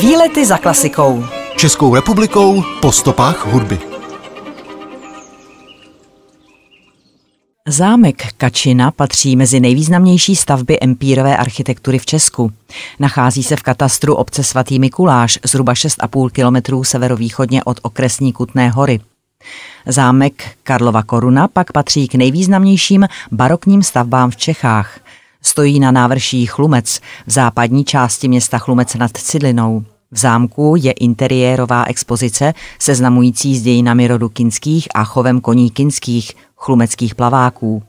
Výlety za klasikou. Českou republikou po stopách hudby. Zámek Kačina patří mezi nejvýznamnější stavby empírové architektury v Česku. Nachází se v katastru obce svatý Mikuláš, zhruba 6,5 kilometrů severovýchodně od okresní Kutné hory. Zámek Karlova Koruna pak patří k nejvýznamnějším barokním stavbám v Čechách. Stojí na návrší Chlumec v západní části města Chlumec nad Cidlinou. V zámku je interiérová expozice seznamující s dějinami rodu kinských a chovem koní kinských, chlumeckých plaváků.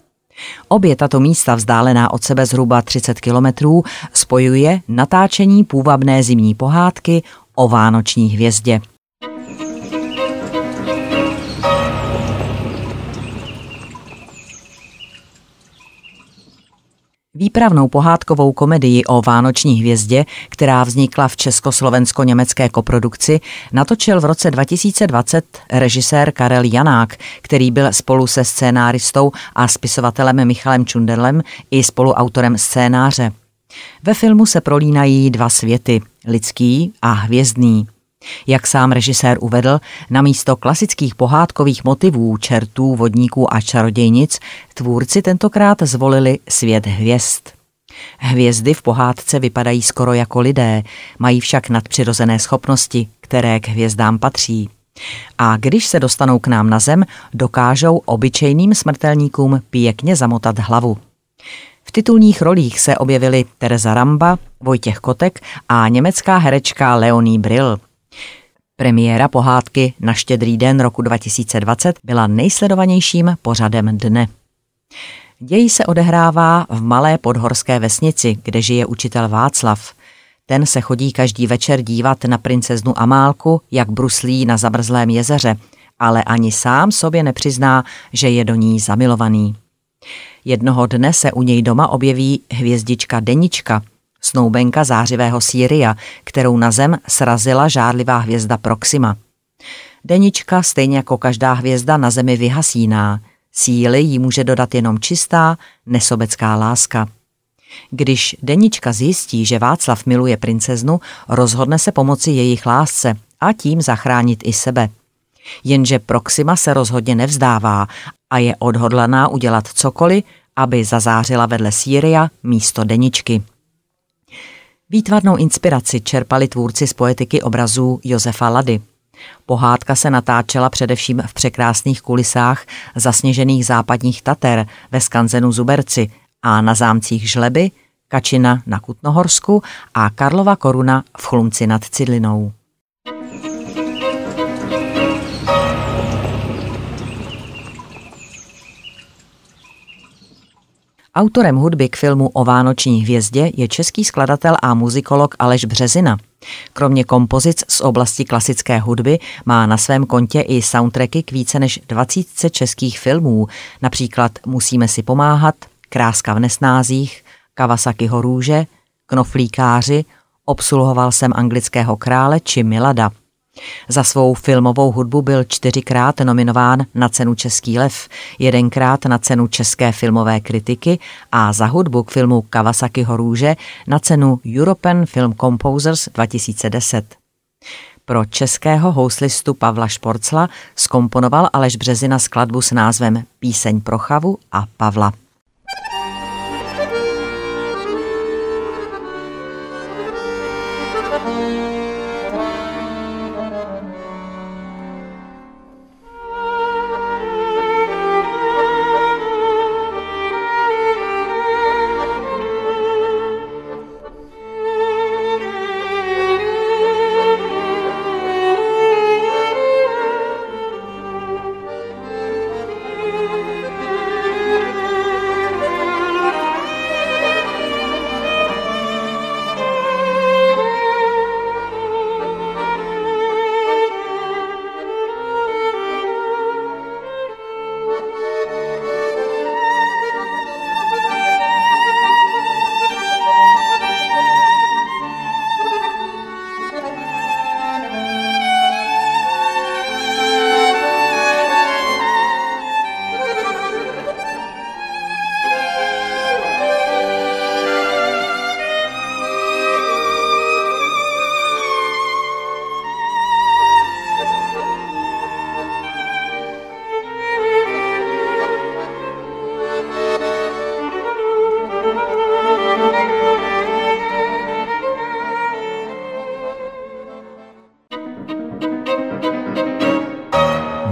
Obě tato místa vzdálená od sebe zhruba 30 kilometrů spojuje natáčení půvabné zimní pohádky o vánoční hvězdě. Výpravnou pohádkovou komedii o Vánoční hvězdě, která vznikla v československo-německé koprodukci, natočil v roce 2020 režisér Karel Janák, který byl spolu se scénáristou a spisovatelem Michalem Čundelem i spoluautorem scénáře. Ve filmu se prolínají dva světy, lidský a hvězdný. Jak sám režisér uvedl, na místo klasických pohádkových motivů čertů, vodníků a čarodějnic tvůrci tentokrát zvolili svět hvězd. Hvězdy v pohádce vypadají skoro jako lidé, mají však nadpřirozené schopnosti, které k hvězdám patří. A když se dostanou k nám na zem, dokážou obyčejným smrtelníkům pěkně zamotat hlavu. V titulních rolích se objevili Teresa Ramba, Vojtěch Kotek a německá herečka Leonie Brill. Premiéra pohádky na štědrý den roku 2020 byla nejsledovanějším pořadem dne. Děj se odehrává v malé podhorské vesnici, kde žije učitel Václav. Ten se chodí každý večer dívat na princeznu Amálku, jak bruslí na zabrzlém jezeře, ale ani sám sobě nepřizná, že je do ní zamilovaný. Jednoho dne se u něj doma objeví hvězdička Denička – snoubenka zářivého Sýria, kterou na zem srazila žárlivá hvězda Proxima. Denička, stejně jako každá hvězda na zemi vyhasíná, síly jí může dodat jenom čistá, nesobecká láska. Když Denička zjistí, že Václav miluje princeznu, rozhodne se pomoci jejich lásce a tím zachránit i sebe. Jenže Proxima se rozhodně nevzdává a je odhodlaná udělat cokoliv, aby zazářila vedle Sýria místo Deničky. Výtvarnou inspiraci čerpali tvůrci z poetiky obrazů Josefa Lady. Pohádka se natáčela především v překrásných kulisách zasněžených západních Tater ve skanzenu Zuberci a na zámcích Žleby, Kačina na Kutnohorsku a Karlova koruna v Chlumci nad Cidlinou. Autorem hudby k filmu o Vánoční hvězdě je český skladatel a muzikolog Aleš Březina. Kromě kompozic z oblasti klasické hudby má na svém kontě i soundtracky k více než 20 českých filmů, například Musíme si pomáhat, Kráska v nesnázích, Kawasaki růže, Knoflíkáři, Obsluhoval jsem anglického krále či Milada – za svou filmovou hudbu byl čtyřikrát nominován na cenu Český lev, jedenkrát na cenu České filmové kritiky a za hudbu k filmu Kawasaki Růže na cenu European Film Composers 2010. Pro českého houslistu Pavla Šporcla skomponoval Aleš Březina skladbu s názvem Píseň pro chavu a Pavla.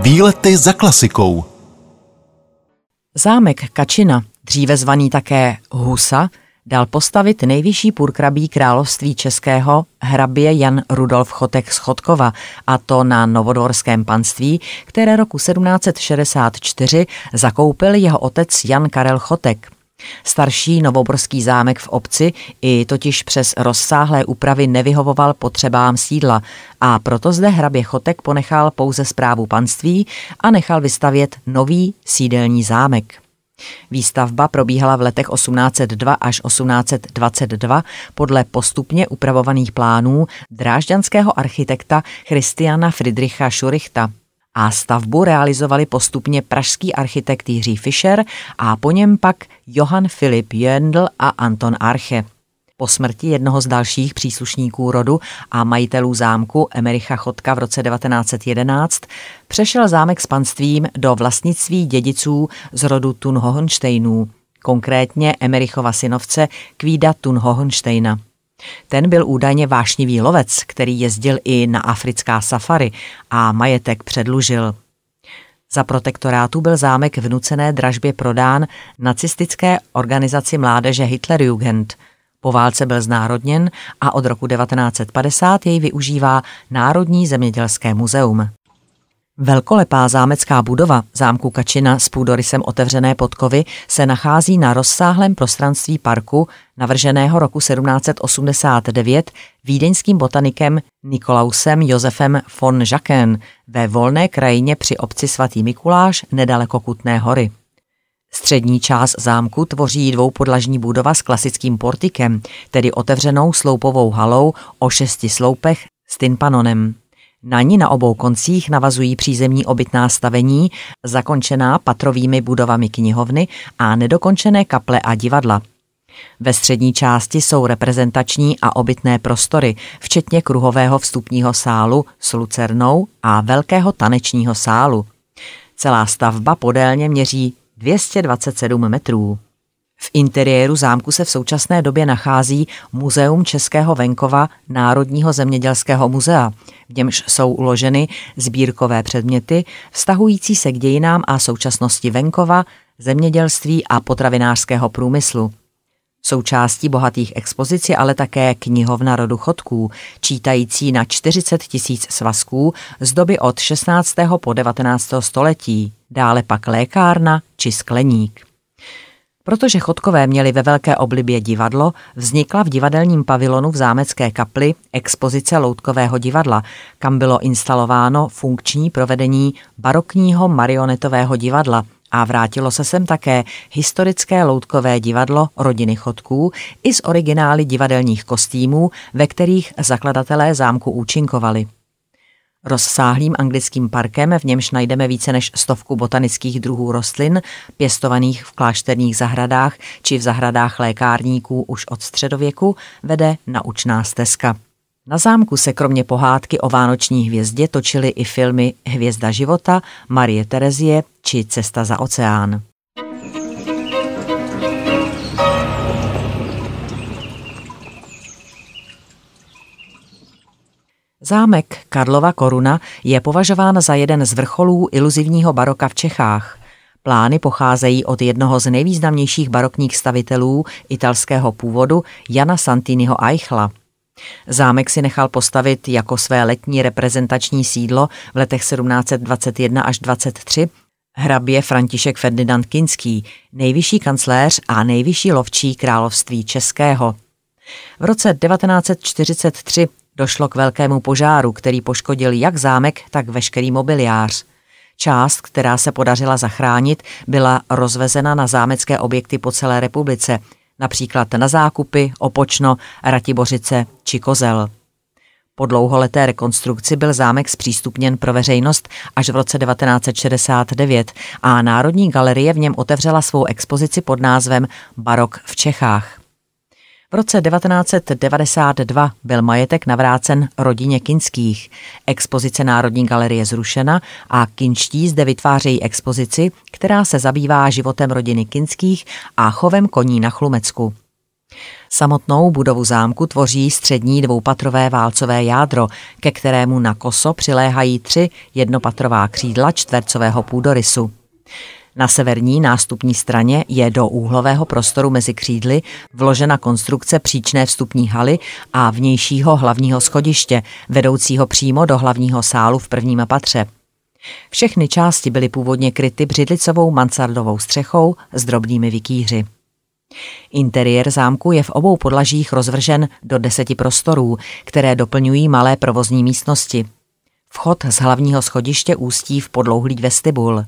Výlety za klasikou. Zámek Kačina, dříve zvaný také Husa, dal postavit nejvyšší purkrabí království českého hrabě Jan Rudolf Chotek z Chodkova, a to na novodvorském panství, které roku 1764 zakoupil jeho otec Jan Karel Chotek. Starší novoborský zámek v obci i totiž přes rozsáhlé úpravy nevyhovoval potřebám sídla a proto zde hrabě Chotek ponechal pouze zprávu panství a nechal vystavět nový sídelní zámek. Výstavba probíhala v letech 1802 až 1822 podle postupně upravovaných plánů drážďanského architekta Christiana Friedricha Schurichta a stavbu realizovali postupně pražský architekt Jiří Fischer a po něm pak Johann Filip Jöndl a Anton Arche. Po smrti jednoho z dalších příslušníků rodu a majitelů zámku Emericha Chotka v roce 1911 přešel zámek s panstvím do vlastnictví dědiců z rodu Thun konkrétně Emerichova synovce Kvída Thun. Ten byl údajně vášnivý lovec, který jezdil i na africká safary a majetek předlužil. Za protektorátu byl zámek v nucené dražbě prodán nacistické organizaci mládeže Hitlerjugend. Po válce byl znárodněn a od roku 1950 jej využívá Národní zemědělské muzeum. Velkolepá zámecká budova zámku Kačina s půdorysem otevřené podkovy se nachází na rozsáhlém prostranství parku navrženého roku 1789 vídeňským botanikem Nikolausem Josefem von Jacques ve volné krajině při obci svatý Mikuláš nedaleko Kutné hory. Střední část zámku tvoří dvoupodlažní budova s klasickým portikem, tedy otevřenou sloupovou halou o šesti sloupech s tynpanonem. Na ní na obou koncích navazují přízemní obytná stavení, zakončená patrovými budovami knihovny a nedokončené kaple a divadla. Ve střední části jsou reprezentační a obytné prostory, včetně kruhového vstupního sálu s lucernou a velkého tanečního sálu. Celá stavba podélně měří 227 metrů. V interiéru zámku se v současné době nachází Muzeum Českého venkova Národního zemědělského muzea, v němž jsou uloženy sbírkové předměty vztahující se k dějinám a současnosti venkova, zemědělství a potravinářského průmyslu. Součástí bohatých expozic je ale také knihovna rodu chodků, čítající na 40 tisíc svazků z doby od 16. po 19. století, dále pak lékárna či skleník. Protože chodkové měli ve velké oblibě divadlo, vznikla v divadelním pavilonu v zámecké kapli expozice loutkového divadla, kam bylo instalováno funkční provedení barokního marionetového divadla a vrátilo se sem také historické loutkové divadlo rodiny chodků i z originály divadelních kostýmů, ve kterých zakladatelé zámku účinkovali. Rozsáhlým anglickým parkem, v němž najdeme více než stovku botanických druhů rostlin, pěstovaných v klášterních zahradách či v zahradách lékárníků už od středověku, vede naučná stezka. Na zámku se kromě pohádky o vánoční hvězdě točily i filmy Hvězda života, Marie Terezie či Cesta za oceán. Zámek Karlova Koruna je považován za jeden z vrcholů iluzivního baroka v Čechách. Plány pocházejí od jednoho z nejvýznamnějších barokních stavitelů italského původu Jana Santiniho Eichla. Zámek si nechal postavit jako své letní reprezentační sídlo v letech 1721 až 23 hrabě František Ferdinand Kinský, nejvyšší kancléř a nejvyšší lovčí království českého. V roce 1943 Došlo k velkému požáru, který poškodil jak zámek, tak veškerý mobiliář. Část, která se podařila zachránit, byla rozvezena na zámecké objekty po celé republice, například na Zákupy, Opočno, Ratibořice či Kozel. Po dlouholeté rekonstrukci byl zámek zpřístupněn pro veřejnost až v roce 1969 a Národní galerie v něm otevřela svou expozici pod názvem Barok v Čechách. V roce 1992 byl majetek navrácen rodině Kinských. Expozice Národní galerie zrušena a Kinští zde vytvářejí expozici, která se zabývá životem rodiny Kinských a chovem koní na Chlumecku. Samotnou budovu zámku tvoří střední dvoupatrové válcové jádro, ke kterému na koso přiléhají tři jednopatrová křídla čtvercového půdorysu. Na severní nástupní straně je do úhlového prostoru mezi křídly vložena konstrukce příčné vstupní haly a vnějšího hlavního schodiště, vedoucího přímo do hlavního sálu v prvním patře. Všechny části byly původně kryty břidlicovou mansardovou střechou s drobnými vikýři. Interiér zámku je v obou podlažích rozvržen do deseti prostorů, které doplňují malé provozní místnosti. Vchod z hlavního schodiště ústí v podlouhlý vestibul.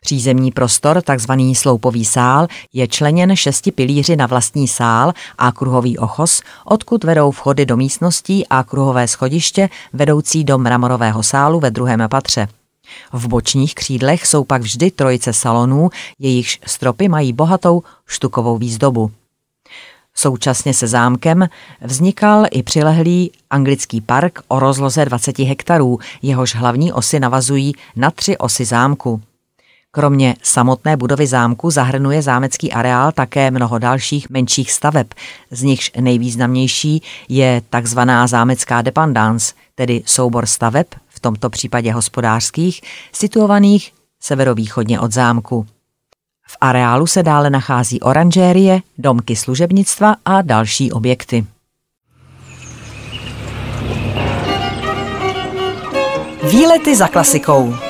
Přízemní prostor, takzvaný sloupový sál, je členěn šesti pilíři na vlastní sál a kruhový ochos, odkud vedou vchody do místností a kruhové schodiště vedoucí do mramorového sálu ve druhém patře. V bočních křídlech jsou pak vždy trojice salonů, jejichž stropy mají bohatou štukovou výzdobu. Současně se zámkem vznikal i přilehlý anglický park o rozloze 20 hektarů, jehož hlavní osy navazují na tři osy zámku. Kromě samotné budovy zámku zahrnuje zámecký areál také mnoho dalších menších staveb, z nichž nejvýznamnější je takzvaná zámecká dependance, tedy soubor staveb, v tomto případě hospodářských, situovaných severovýchodně od zámku. V areálu se dále nachází oranžérie, domky služebnictva a další objekty. Výlety za klasikou.